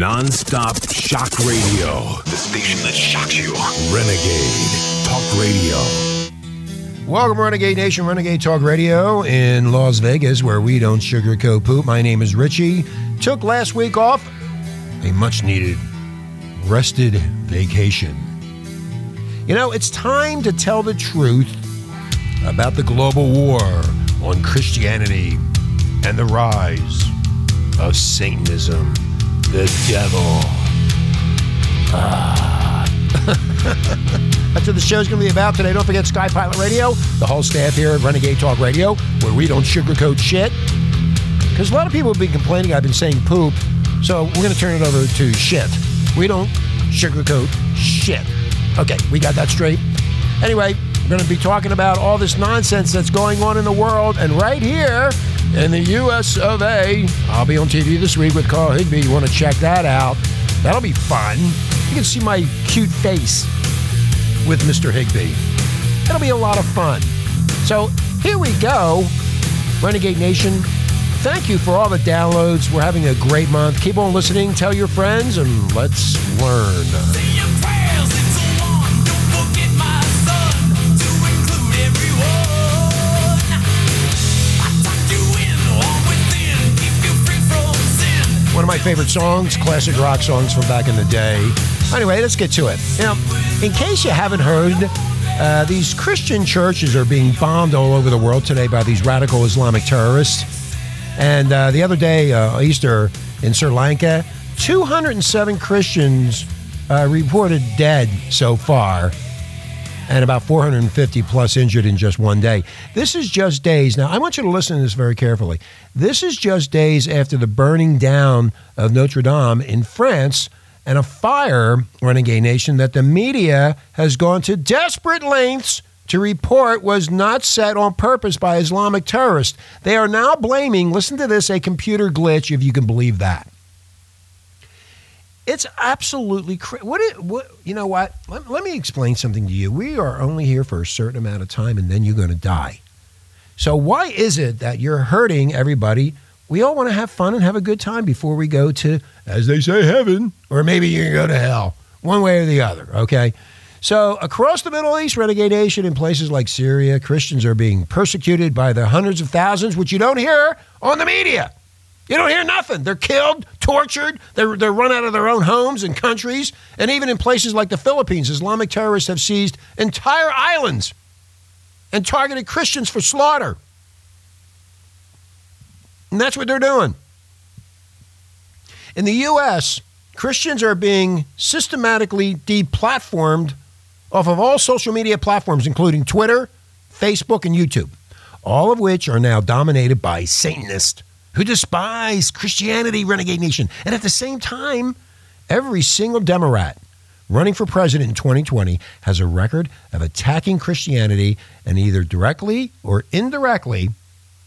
Non-stop shock radio. The station that shocks you. Renegade Talk Radio. Welcome, Renegade Nation, Renegade Talk Radio in Las Vegas, where we don't sugarcoat poop. My name is Richie. Took last week off, a much needed rested vacation. You know, it's time to tell the truth about the global war on Christianity and the rise of Satanism, the devil. Ah. That's what the show's going to be about today. Don't forget Sky Pilot Radio, the whole staff here at Renegade Talk Radio, where we don't sugarcoat shit. Because a lot of people have been complaining I've been saying poop, so we're going to turn it over to shit. We don't sugarcoat shit. Okay, we got that straight. Anyway, we're going to be talking about all this nonsense that's going on in the world, and right here in the US of A, I'll be on TV this week with Carl Higbie. You want to check that out? That'll be fun. You can see my cute face with Mr. Higbie. It'll be a lot of fun. So here we go, Renegade Nation. Thank you for all the downloads. We're having a great month. Keep on listening, tell your friends, and let's learn. One of my favorite songs, classic rock songs from back in the day. Anyway, let's get to it. Now, in case you haven't heard, uh, these Christian churches are being bombed all over the world today by these radical Islamic terrorists. And uh, the other day, uh, Easter in Sri Lanka, 207 Christians uh, reported dead so far, and about 450 plus injured in just one day. This is just days. Now, I want you to listen to this very carefully. This is just days after the burning down of Notre Dame in France and a fire, Renegade Nation, that the media has gone to desperate lengths to report was not set on purpose by Islamic terrorists. They are now blaming, listen to this, a computer glitch, if you can believe that. It's absolutely. What, it- what you know what? Let, let me explain something to you. We are only here for a certain amount of time and then you're going to die. So why is it that you're hurting everybody? We all want to have fun and have a good time before we go to, as they say, heaven, or maybe you can go to hell, one way or the other, okay? So across the Middle East, Renegade Nation, in places like Syria, Christians are being persecuted by the hundreds of thousands, which you don't hear on the media. You don't hear nothing. They're killed, tortured, they're, they're run out of their own homes and countries. And even in places like the Philippines, Islamic terrorists have seized entire islands and targeted Christians for slaughter. And that's what they're doing. In the U.S., Christians are being systematically deplatformed off of all social media platforms, including Twitter, Facebook, and YouTube, all of which are now dominated by Satanists who despise Christianity, Renegade Nation. And at the same time, every single Democrat running for president in 2020 has a record of attacking Christianity and either directly or indirectly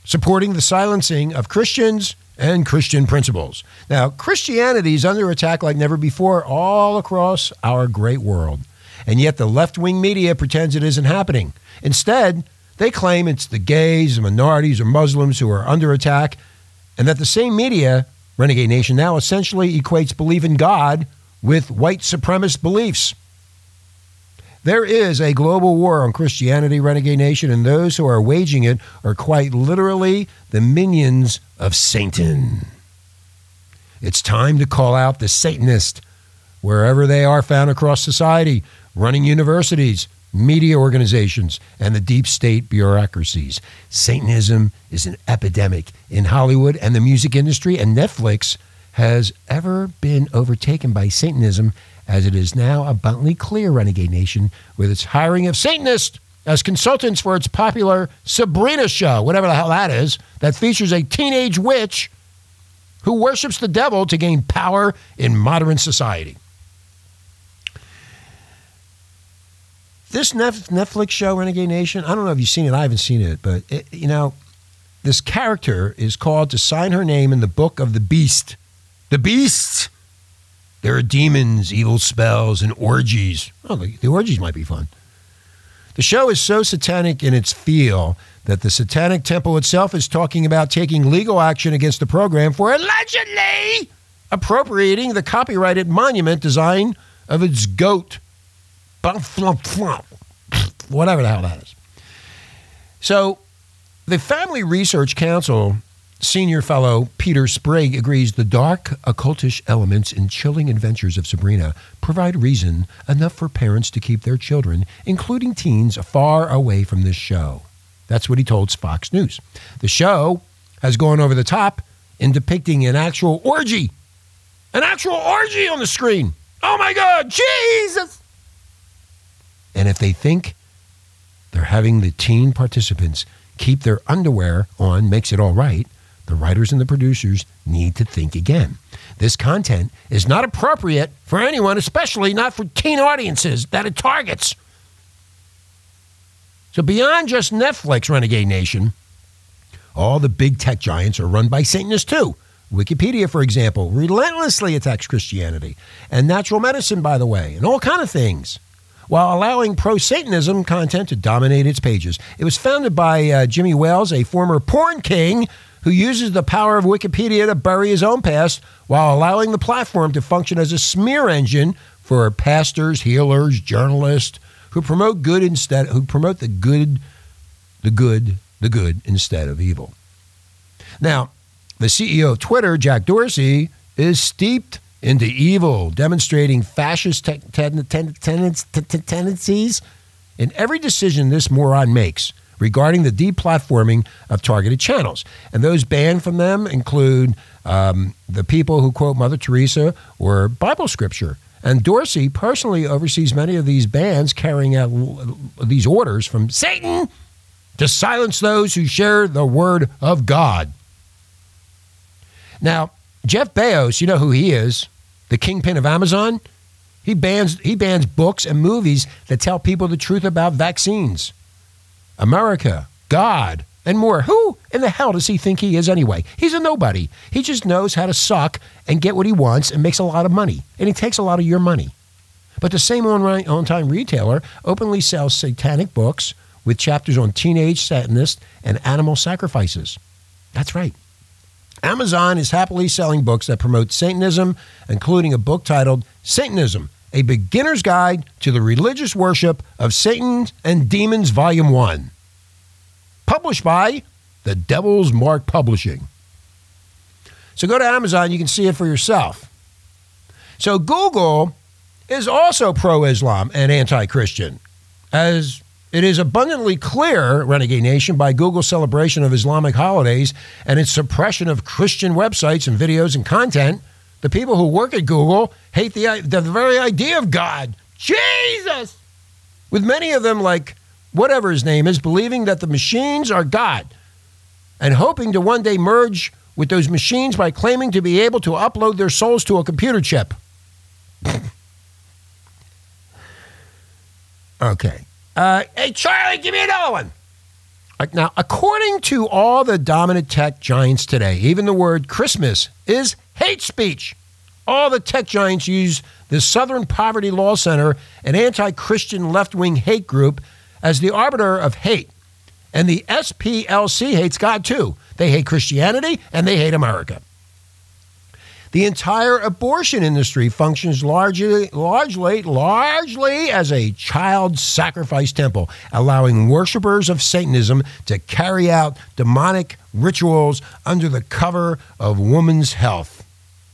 supporting the silencing of Christians and Christian principles. Now, Christianity is under attack like never before all across our great world. And yet the left wing media pretends it isn't happening. Instead, they claim it's the gays, the minorities, or Muslims who are under attack, and that the same media, Renegade Nation, now essentially equates belief in God with white supremacist beliefs. There is a global war on Christianity, Renegade Nation, and those who are waging it are quite literally the minions of Satan. It's time to call out the Satanist wherever they are found across society, running universities, media organizations, and the deep state bureaucracies. Satanism is an epidemic in Hollywood and the music industry, and Netflix has ever been overtaken by Satanism as it is now abundantly clear, Renegade Nation, with its hiring of Satanists as consultants for its popular Sabrina show, whatever the hell that is, that features a teenage witch who worships the devil to gain power in modern society. This Netflix show, Renegade Nation, I don't know if you've seen it. I haven't seen it, but it, you know, this character is called to sign her name in the book of the beast. The beast. There are demons, evil spells, and orgies. Oh, the, the orgies might be fun. The show is so satanic in its feel that the Satanic Temple itself is talking about taking legal action against the program for allegedly appropriating the copyrighted monument design of its goat. Whatever the hell that is. So, the Family Research Council senior fellow Peter Sprigg agrees the dark, occultish elements and chilling adventures of Sabrina provide reason enough for parents to keep their children, including teens, far away from this show. That's what he told Fox News. The show has gone over the top in depicting an actual orgy. An actual orgy on the screen. Oh my God, Jesus! And if they think they're having the teen participants keep their underwear on makes it all right, the writers and the producers need to think again. This content is not appropriate for anyone, especially not for teen audiences that it targets. So, beyond just Netflix, Renegade Nation, all the big tech giants are run by Satanists too. Wikipedia, for example, relentlessly attacks Christianity and natural medicine, by the way, and all kind of things, while allowing pro-Satanism content to dominate its pages. It was founded by uh, Jimmy Wales, a former porn king who uses the power of Wikipedia to bury his own past while allowing the platform to function as a smear engine for pastors, healers, journalists who promote good instead who promote the good the good the good instead of evil. Now, the CEO of Twitter, Jack Dorsey, is steeped into evil, demonstrating fascist te- ten- ten- tendencies in every decision this moron makes regarding the deplatforming of targeted channels. And those banned from them include um, the people who quote Mother Teresa or Bible scripture. And Dorsey personally oversees many of these bans, carrying out these orders from Satan to silence those who share the word of God. Now, Jeff Bezos, you know who he is, the kingpin of Amazon. He bans he bans books and movies that tell people the truth about vaccines. America, God, and more. Who in the hell does he think he is anyway? He's a nobody. He just knows how to suck and get what he wants and makes a lot of money. And he takes a lot of your money. But the same on time retailer openly sells satanic books with chapters on teenage Satanists and animal sacrifices. That's right. Amazon is happily selling books that promote Satanism, including a book titled Satanism A Beginner's Guide to the Religious Worship of Satan and Demons, Volume 1. Published by the Devil's Mark Publishing. So go to Amazon, you can see it for yourself. So Google is also pro Islam and anti Christian, as it is abundantly clear, Renegade Nation, by Google's celebration of Islamic holidays and its suppression of Christian websites and videos and content. The people who work at Google hate the, the very idea of God. Jesus! With many of them, like whatever his name is, believing that the machines are God and hoping to one day merge with those machines by claiming to be able to upload their souls to a computer chip. okay. Uh, hey, Charlie, give me another one. Now, according to all the dominant tech giants today, even the word Christmas is hate speech. All the tech giants use the Southern Poverty Law Center, an anti Christian left wing hate group, as the arbiter of hate. And the SPLC hates God too. They hate Christianity and they hate America. The entire abortion industry functions largely, largely, largely as a child sacrifice temple, allowing worshippers of Satanism to carry out demonic rituals under the cover of woman's health.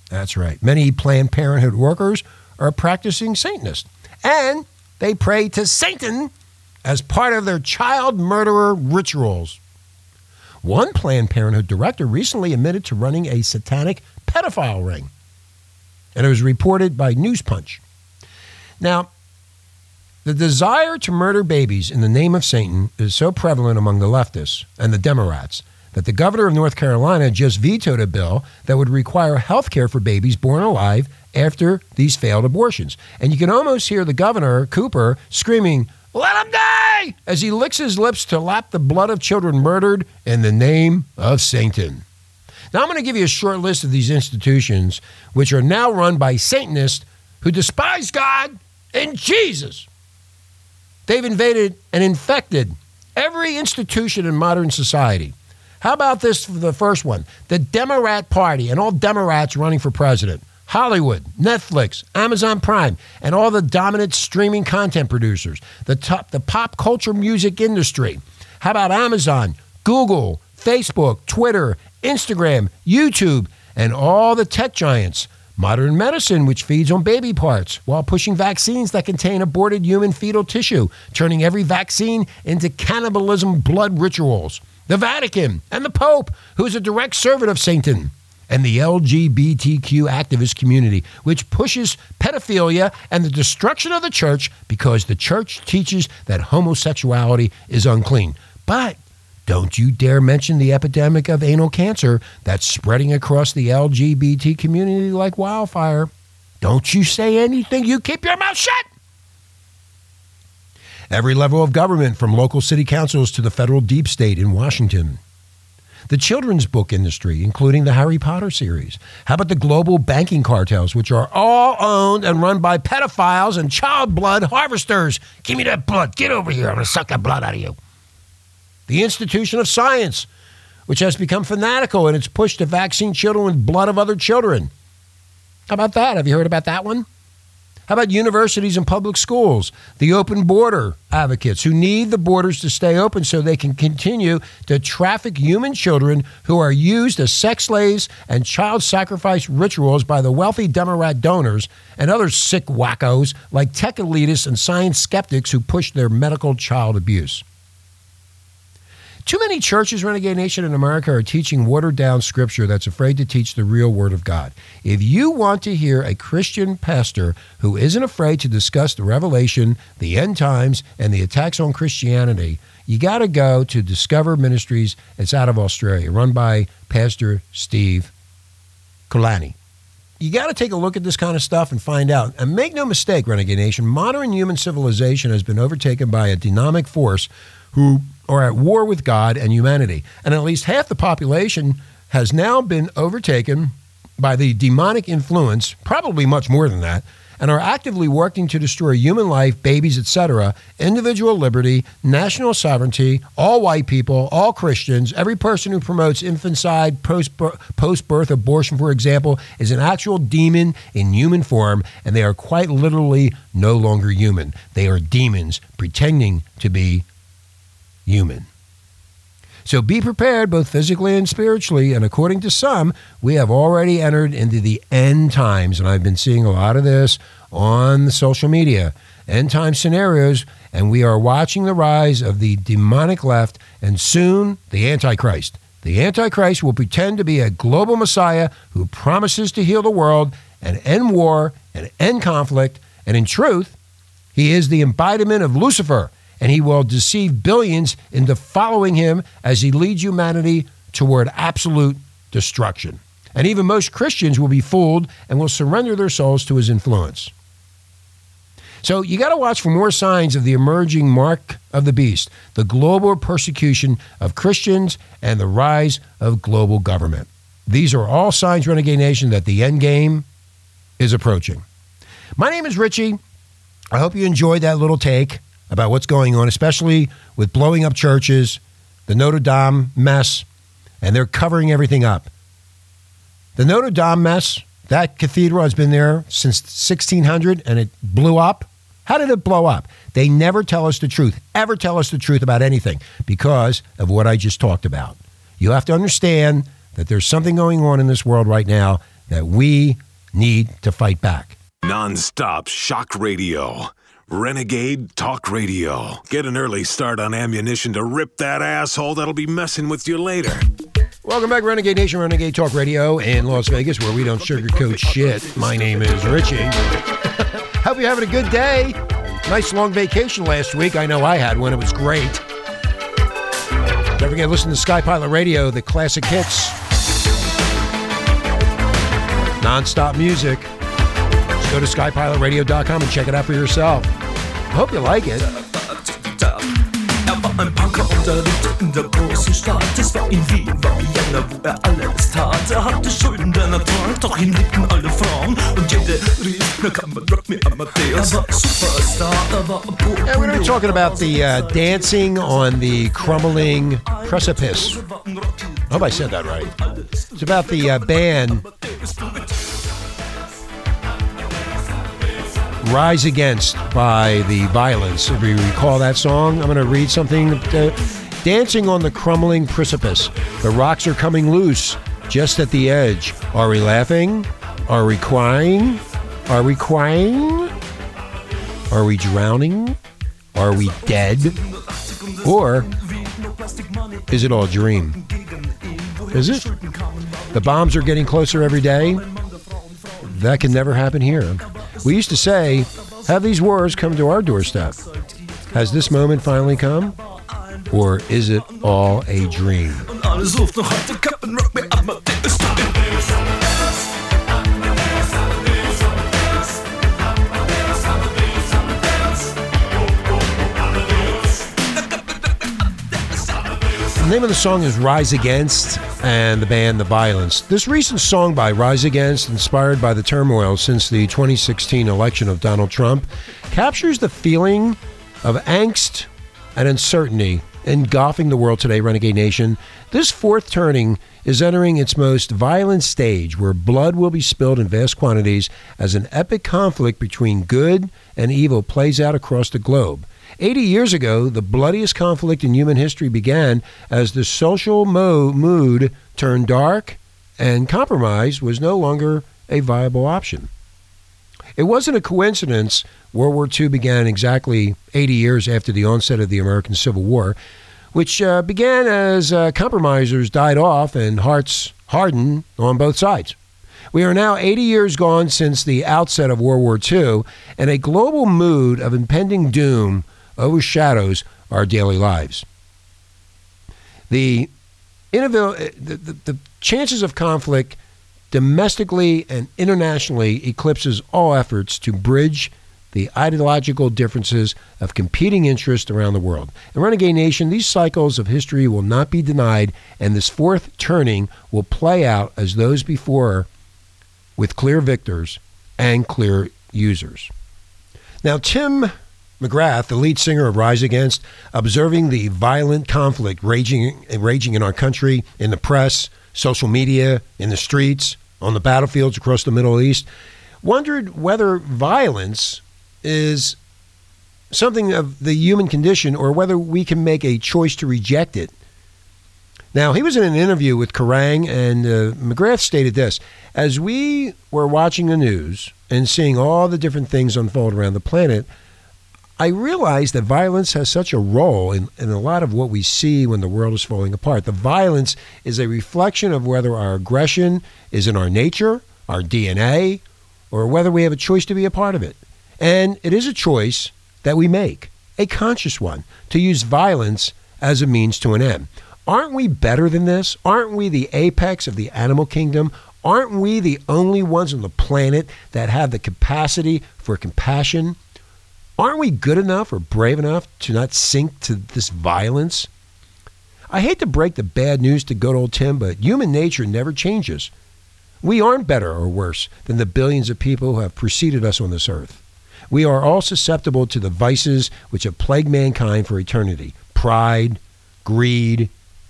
That's right. Many Planned Parenthood workers are practicing Satanists, and they pray to Satan as part of their child murderer rituals. One Planned Parenthood director recently admitted to running a satanic pedophile ring. And it was reported by News Punch. Now, the desire to murder babies in the name of Satan is so prevalent among the leftists and the Democrats that the governor of North Carolina just vetoed a bill that would require health care for babies born alive after these failed abortions. And you can almost hear the governor, Cooper, screaming, Let him die! as he licks his lips to lap the blood of children murdered in the name of Satan. Now, I'm going to give you a short list of these institutions, which are now run by Satanists who despise God and Jesus. They've invaded and infected every institution in modern society. How about this for the first one? The Democrat Party and all Democrats running for president. Hollywood, Netflix, Amazon Prime, and all the dominant streaming content producers, the top the pop culture music industry. How about Amazon, Google, Facebook, Twitter, Instagram, YouTube, and all the tech giants? Modern medicine, which feeds on baby parts, while pushing vaccines that contain aborted human fetal tissue, turning every vaccine into cannibalism blood rituals. The Vatican and the Pope, who is a direct servant of Satan and the LGBTQ activist community, which pushes pedophilia and the destruction of the church because the church teaches that homosexuality is unclean. But don't you dare mention the epidemic of anal cancer that's spreading across the LGBT community like wildfire. Don't you say anything, you keep your mouth shut. Every level of government, from local city councils to the federal deep state in Washington. The children's book industry, including the Harry Potter series. How about the global banking cartels, which are all owned and run by pedophiles and child blood harvesters? Give me that blood. Get over here. I'm going to suck that blood out of you the institution of science, which has become fanatical in its push to vaccine children with blood of other children. How about that? Have you heard about that one? How about universities and public schools? The open border advocates who need the borders to stay open so they can continue to traffic human children who are used as sex slaves and child sacrifice rituals by the wealthy Democrat donors and other sick wackos like tech elitists and science skeptics who push their medical child abuse. Too many churches, Renegade Nation in America, are teaching watered down scripture that's afraid to teach the real Word of God. If you want to hear a Christian pastor who isn't afraid to discuss the revelation, the end times, and the attacks on Christianity, you got to go to Discover Ministries. It's out of Australia, run by Pastor Steve Cioccolanti. You got to take a look at this kind of stuff and find out. And make no mistake, Renegade Nation, modern human civilization has been overtaken by a dynamic force who are at war with God and humanity. And at least half the population has now been overtaken by the demonic influence, probably much more than that, and are actively working to destroy human life, babies, etc., individual liberty, national sovereignty, all white people, all Christians, every person who promotes infanticide, post birth abortion, for example, is an actual demon in human form, and they are quite literally no longer human. They are demons pretending to be human. So be prepared both physically and spiritually. And according to some, we have already entered into the end times. And I've been seeing a lot of this on the social media end time scenarios. And we are watching the rise of the demonic left and soon the Antichrist. The Antichrist will pretend to be a global Messiah who promises to heal the world and end war and end conflict. And in truth, he is the embodiment of Lucifer and he will deceive billions into following him as he leads humanity toward absolute destruction. And even most Christians will be fooled and will surrender their souls to his influence. So you got to watch for more signs of the emerging mark of the beast, the global persecution of Christians, and the rise of global government. These are all signs, Renegade Nation, that the end game is approaching. My name is Richie. I hope you enjoyed that little take about what's going on, especially with blowing up churches, the Notre Dame mess, and they're covering everything up. The Notre Dame mess, that cathedral has been there since 1600 and it blew up. How did it blow up? They never tell us the truth, ever tell us the truth about anything because of what I just talked about. You have to understand that there's something going on in this world right now that we need to fight back. Non-stop shock radio. Renegade Talk Radio. Get an early start on ammunition to rip that asshole that'll be messing with you later. Welcome back, Renegade Nation, Renegade Talk Radio in Las Vegas, where we don't sugarcoat shit. My name is Richie. Hope you're having a good day. Nice long vacation last week. I know I had one. It was great. Don't forget, to listen to Sky Pilot Radio, the classic hits. Non-stop music. Just go to skypilotradio.com and check it out for yourself. Hope you like it. Er war ein Punker er in der großen Stadt. Es war in Wien, war Vienna, wo er alles tat. Er hatte Schulden der Natur, doch ihn liebten alle Frauen. Und jede rief, na kann man Rock me Amadeus. Er war Superstar, er war Yeah, we're talking about the uh, dancing on the crumbling precipice. I hope I said that right. It's about the uh, band Rise Against by The Violence. If you recall that song, I'm going to read something. Uh, Dancing on the crumbling precipice. The rocks are coming loose just at the edge. Are we laughing? Are we crying? Are we crying? Are we drowning? Are we dead? Or is it all a dream? Is it? The bombs are getting closer every day. That can never happen here. We used to say, have these wars come to our doorstep? Has this moment finally come? Or is it all a dream? The name of the song is Rise Against and the band The Violence. This recent song by Rise Against, inspired by the turmoil since the 2016 election of Donald Trump, captures the feeling of angst and uncertainty engulfing the world today, Renegade Nation. This fourth turning is entering its most violent stage where blood will be spilled in vast quantities as an epic conflict between good and evil plays out across the globe. 80 years ago, the bloodiest conflict in human history began as the social mo- mood turned dark and compromise was no longer a viable option. It wasn't a coincidence World War II began exactly 80 years after the onset of the American Civil War, which uh, began as uh, compromisers died off and hearts hardened on both sides. We are now 80 years gone since the outset of World War II, and a global mood of impending doom overshadows our daily lives. The, inavail- uh, the, the, the chances of conflict domestically and internationally eclipses all efforts to bridge the ideological differences of competing interests around the world. In Renegade Nation, these cycles of history will not be denied, and this fourth turning will play out as those before with clear victors and clear users. Now, Tim McIlrath, the lead singer of Rise Against, observing the violent conflict raging, raging in our country, in the press, social media, in the streets, on the battlefields across the Middle East, wondered whether violence is something of the human condition or whether we can make a choice to reject it. Now, he was in an interview with Kerrang, and uh, McIlrath stated this As we were watching the news and seeing all the different things unfold around the planet, I realize that violence has such a role in, in a lot of what we see when the world is falling apart. The violence is a reflection of whether our aggression is in our nature, our DNA, or whether we have a choice to be a part of it. And it is a choice that we make, a conscious one, to use violence as a means to an end. Aren't we better than this? Aren't we the apex of the animal kingdom? Aren't we the only ones on the planet that have the capacity for compassion? Aren't we good enough or brave enough to not sink to this violence? I hate to break the bad news to good old Tim, but human nature never changes. We aren't better or worse than the billions of people who have preceded us on this earth. We are all susceptible to the vices which have plagued mankind for eternity pride, greed,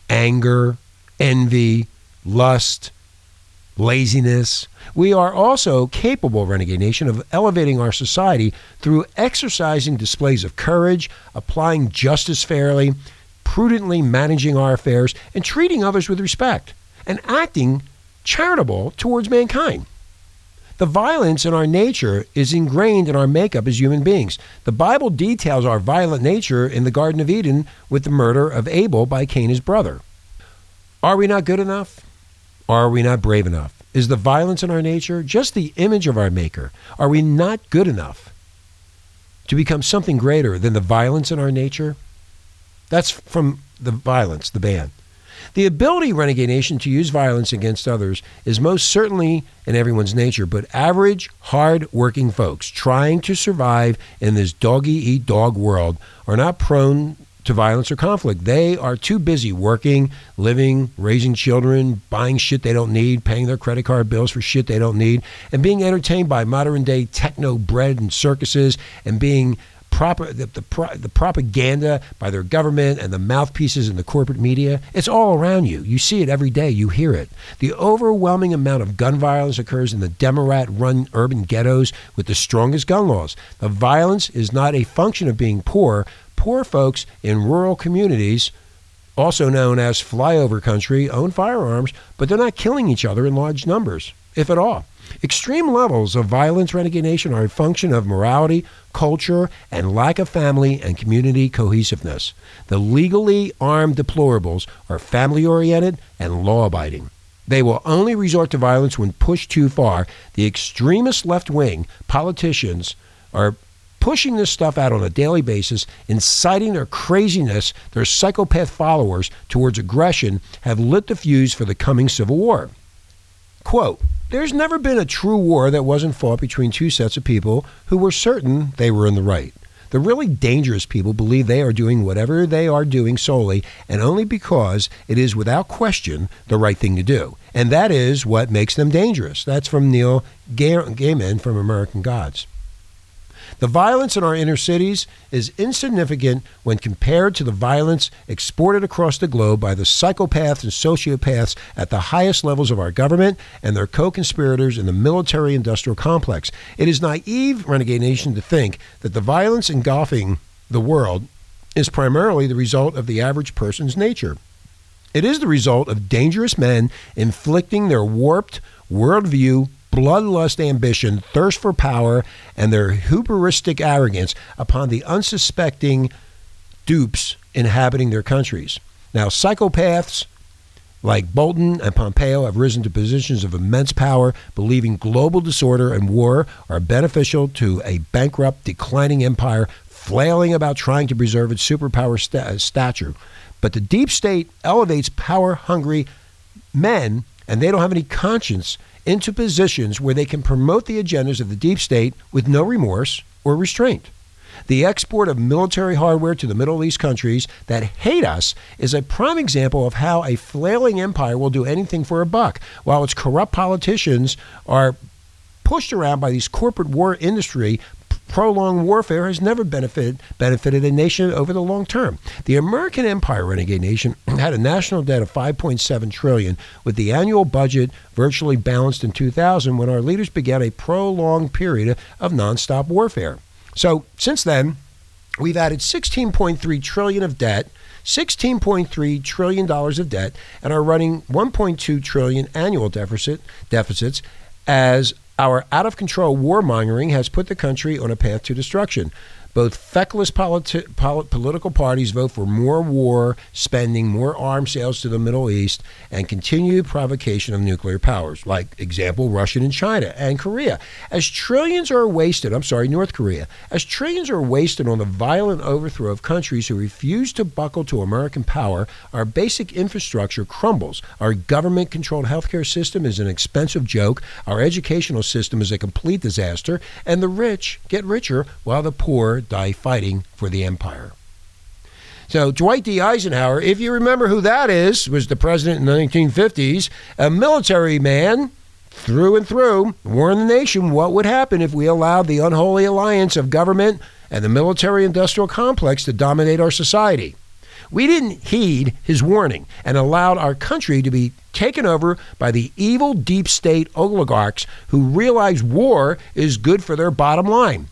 anger, envy, lust, laziness. We are also capable, Renegade Nation, of elevating our society through exercising displays of courage, applying justice fairly, prudently managing our affairs, and treating others with respect, and acting charitable towards mankind. The violence in our nature is ingrained in our makeup as human beings. The Bible details our violent nature in the Garden of Eden with the murder of Abel by Cain, his brother. Are we not good enough? Are we not brave enough? Is the violence in our nature just the image of our Maker? Are we not good enough to become something greater than the violence in our nature? That's from the violence, the band. The ability, Renegade Nation, to use violence against others is most certainly in everyone's nature, but average, hard working folks trying to survive in this doggy eat dog world are not prone to violence or conflict. They are too busy working, living, raising children, buying shit they don't need, paying their credit card bills for shit they don't need, and being entertained by modern day techno bread and circuses and being prop- the, the, the propaganda by their government and the mouthpieces in the corporate media, it's all around you. You see it every day, you hear it. The overwhelming amount of gun violence occurs in the Democrat run urban ghettos with the strongest gun laws. The violence is not a function of being poor. Poor folks in rural communities also known as flyover country, own firearms, but they're not killing each other in large numbers, if at all. Extreme levels of violence, Renegade Nation, are a function of morality, culture, and lack of family and community cohesiveness. The legally armed deplorables are family oriented and law abiding. They will only resort to violence when pushed too far. The extremist left wing politicians are pushing this stuff out on a daily basis, inciting their craziness, their psychopath followers towards aggression, have lit the fuse for the coming civil war. Quote, there's never been a true war that wasn't fought between two sets of people who were certain they were in the right. The really dangerous people believe they are doing whatever they are doing solely and only because it is without question the right thing to do. And that is what makes them dangerous. That's from Neil Gaiman from American Gods. The violence in our inner cities is insignificant when compared to the violence exported across the globe by the psychopaths and sociopaths at the highest levels of our government and their co conspirators in the military industrial complex. It is naive, Renegade Nation, to think that the violence engulfing the world is primarily the result of the average person's nature. It is the result of dangerous men inflicting their warped worldview bloodlust ambition, thirst for power, and their hubristic arrogance upon the unsuspecting dupes inhabiting their countries. Now, psychopaths like Bolton and Pompeo have risen to positions of immense power, believing global disorder and war are beneficial to a bankrupt, declining empire flailing about trying to preserve its superpower st- stature. But the deep state elevates power hungry men, and they don't have any conscience into positions where they can promote the agendas of the deep state with no remorse or restraint. The export of military hardware to the Middle East countries that hate us is a prime example of how a flailing empire will do anything for a buck, while its corrupt politicians are pushed around by these corporate war industry prolonged warfare has never benefited benefited a nation over the long term. The American Empire renegade nation had a national debt of 5.7 trillion with the annual budget virtually balanced in 2000 when our leaders began a prolonged period of nonstop warfare. So, since then, we've added 16.3 trillion of debt 16.3 trillion dollars of debt and are running 1.2 trillion annual deficit deficits as our out of control warmongering has put the country on a path to destruction. Both feckless politi- pol- political parties vote for more war spending, more arms sales to the Middle East, and continued provocation of nuclear powers, like example Russia and China and Korea. As trillions are wasted, I'm sorry, North Korea, as trillions are wasted on the violent overthrow of countries who refuse to buckle to American power, our basic infrastructure crumbles. Our government controlled healthcare system is an expensive joke, our educational system is a complete disaster, and the rich get richer while the poor die fighting for the empire. So, Dwight D. Eisenhower, if you remember who that is, was the president in the 1950s, a military man through and through, warned the nation what would happen if we allowed the unholy alliance of government and the military industrial complex to dominate our society. We didn't heed his warning and allowed our country to be taken over by the evil deep state oligarchs who realize war is good for their bottom line.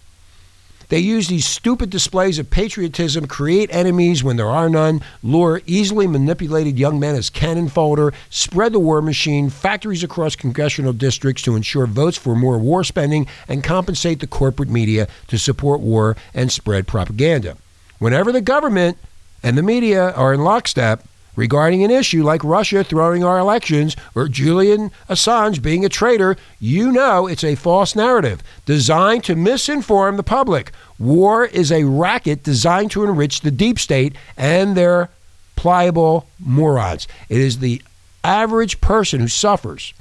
They use these stupid displays of patriotism, create enemies when there are none, lure easily manipulated young men as cannon fodder, spread the war machine, factories across congressional districts to ensure votes for more war spending, and compensate the corporate media to support war and spread propaganda. Whenever the government and the media are in lockstep, regarding an issue like Russia throwing our elections or Julian Assange being a traitor, you know it's a false narrative designed to misinform the public. War is a racket designed to enrich the deep state and their pliable morons. It is the average person who suffers.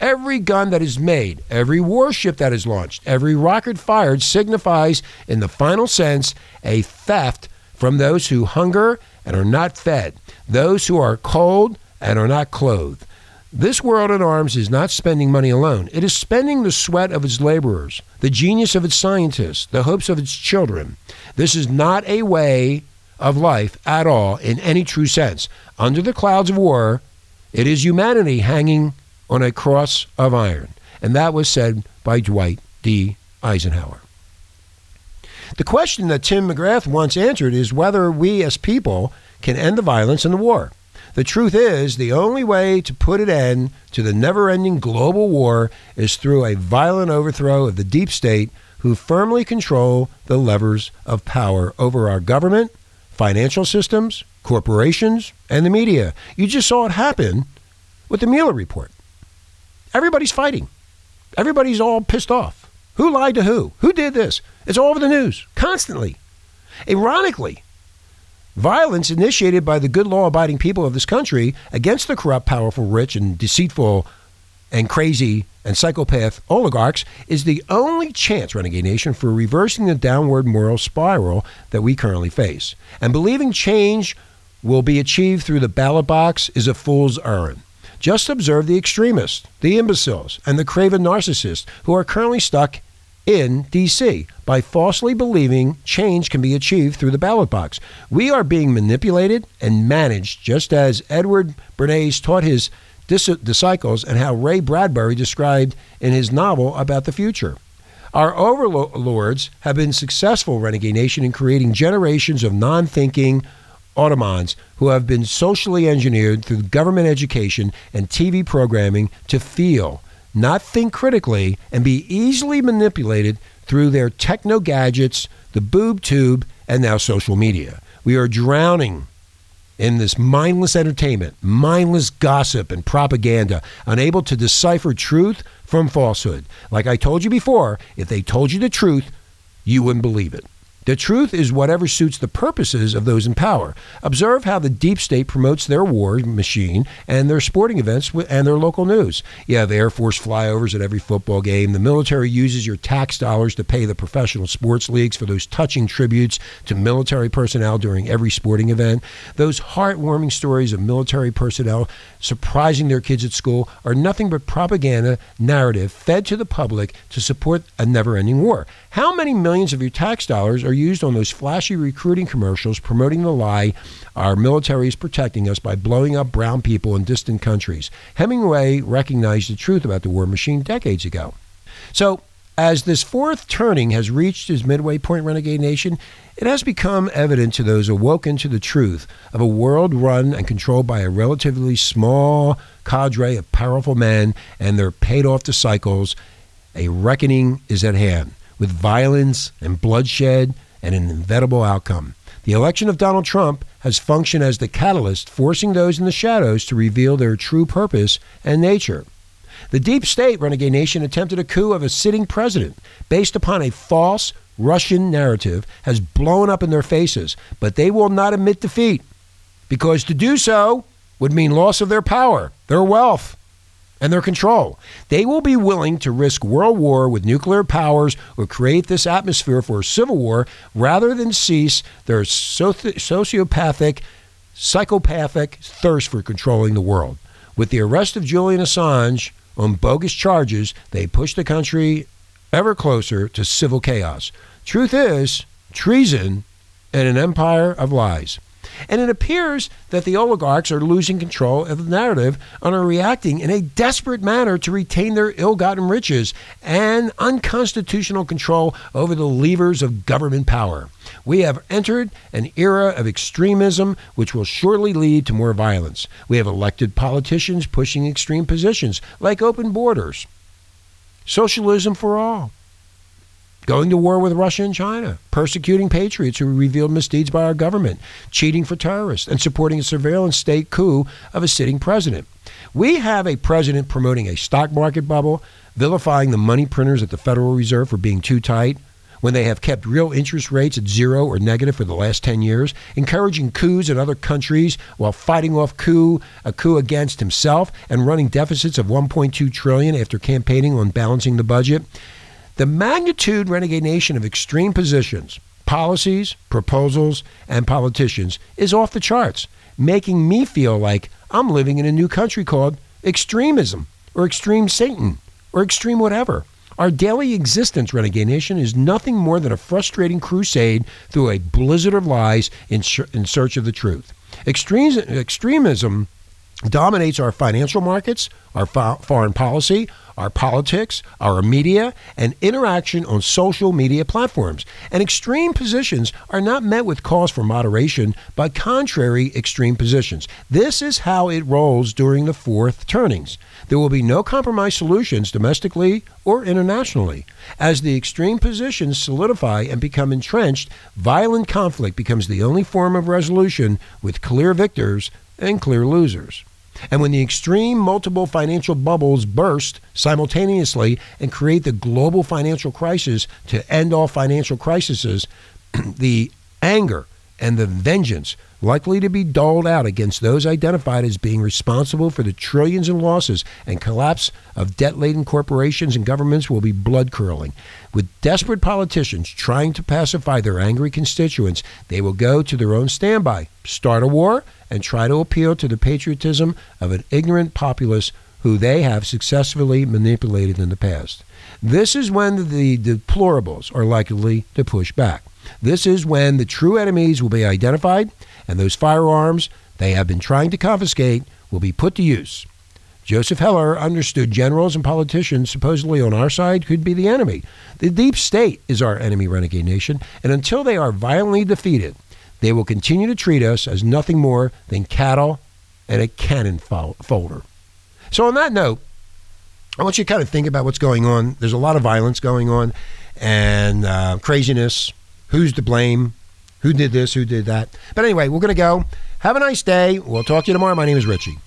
Every gun that is made, every warship that is launched, every rocket fired signifies, in the final sense, a theft from those who hunger and are not fed, those who are cold and are not clothed, This world in arms is not spending money alone. It is spending the sweat of its laborers, the genius of its scientists, the hopes of its children. This is not a way of life at all in any true sense. Under the clouds of war, it is humanity hanging on a cross of iron. And that was said by Dwight D. Eisenhower. The question that Tim McIlrath once answered is whether we as people can end the violence in the war. The truth is, the only way to put an end to the never ending global war is through a violent overthrow of the deep state who firmly control the levers of power over our government, financial systems, corporations, and the media. You just saw it happen with the Mueller report. Everybody's fighting. Everybody's all pissed off. Who lied to who? Who did this? It's all over the news constantly. Ironically, violence initiated by the good law abiding people of this country against the corrupt, powerful, rich, and deceitful and crazy and psychopath oligarchs is the only chance, Renegade Nation, for reversing the downward moral spiral that we currently face. And believing change will be achieved through the ballot box is a fool's errand. Just observe the extremists, the imbeciles, and the craven narcissists who are currently stuck in D.C. by falsely believing change can be achieved through the ballot box. We are being manipulated and managed just as Edward Bernays taught his dis- disciples and how Ray Bradbury described in his novel about the future. Our overlords have been successful, Renegade Nation, in creating generations of non thinking automatons who have been socially engineered through government education and TV programming to feel not think critically, and be easily manipulated through their techno gadgets, the boob tube, and now social media. We are drowning in this mindless entertainment, mindless gossip and propaganda, unable to decipher truth from falsehood. Like I told you before, if they told you the truth, you wouldn't believe it. The truth is whatever suits the purposes of those in power. Observe how the deep state promotes their war machine and their sporting events and their local news. You have Air Force flyovers at every football game. The military uses your tax dollars to pay the professional sports leagues for those touching tributes to military personnel during every sporting event. Those heartwarming stories of military personnel surprising their kids at school are nothing but propaganda narrative fed to the public to support a never ending war. How many millions of your tax dollars are used on those flashy recruiting commercials promoting the lie our military is protecting us by blowing up brown people in distant countries? Hemingway recognized the truth about the war machine decades ago. So, as this fourth turning has reached its midway point, Renegade Nation, it has become evident to those awoken to the truth of a world run and controlled by a relatively small cadre of powerful men and their paid off disciples. A reckoning is at hand with violence and bloodshed and an inevitable outcome. The election of Donald Trump has functioned as the catalyst, forcing those in the shadows to reveal their true purpose and nature. The deep state renegade nation attempted a coup of a sitting president based upon a false Russian narrative has blown up in their faces, but they will not admit defeat because to do so would mean loss of their power, their wealth, and their control. They will be willing to risk world war with nuclear powers or create this atmosphere for a civil war rather than cease their sociopathic, psychopathic thirst for controlling the world. With the arrest of Julian Assange, on bogus charges, they push the country ever closer to civil chaos. Truth is, treason and an empire of lies. And it appears that the oligarchs are losing control of the narrative and are reacting in a desperate manner to retain their ill gotten riches and unconstitutional control over the levers of government power. We have entered an era of extremism which will surely lead to more violence. We have elected politicians pushing extreme positions like open borders, socialism for all, going to war with Russia and China, persecuting patriots who revealed misdeeds by our government, cheating for terrorists, and supporting a surveillance state coup of a sitting president. We have a president promoting a stock market bubble, vilifying the money printers at the Federal Reserve for being too tight, when they have kept real interest rates at zero or negative for the last 10 years, encouraging coups in other countries while fighting off coup a coup against himself and running deficits of 1.2 trillion after campaigning on balancing the budget. The magnitude, Renegade Nation, of extreme positions, policies, proposals, and politicians is off the charts, making me feel like I'm living in a new country called extremism or extreme Satan or extreme whatever. Our daily existence, Renegade Nation, is nothing more than a frustrating crusade through a blizzard of lies in, in search of the truth. extremism dominates our financial markets, our foreign policy, our politics, our media, and interaction on social media platforms. And extreme positions are not met with calls for moderation, but contrary extreme positions. This is how it rolls during the fourth turnings. There will be no compromise solutions domestically or internationally. As the extreme positions solidify and become entrenched, violent conflict becomes the only form of resolution with clear victors and clear losers. And when the extreme multiple financial bubbles burst simultaneously and create the global financial crisis to end all financial crises, the anger and the vengeance likely to be doled out against those identified as being responsible for the trillions in losses and collapse of debt laden corporations and governments will be blood curdling. With desperate politicians trying to pacify their angry constituents, they will go to their own standby, start a war, and try to appeal to the patriotism of an ignorant populace who they have successfully manipulated in the past. This is when the deplorables are likely to push back. This is when the true enemies will be identified and those firearms they have been trying to confiscate will be put to use. Joseph Heller understood generals and politicians supposedly on our side could be the enemy. The deep state is our enemy, renegade nation, and until they are violently defeated, they will continue to treat us as nothing more than cattle and a cannon folder. So, on that note, I want you to kind of think about what's going on. There's a lot of violence going on and uh, craziness. Who's to blame? Who did this? Who did that? But anyway, we're going to go. Have a nice day. We'll talk to you tomorrow. My name is Richie.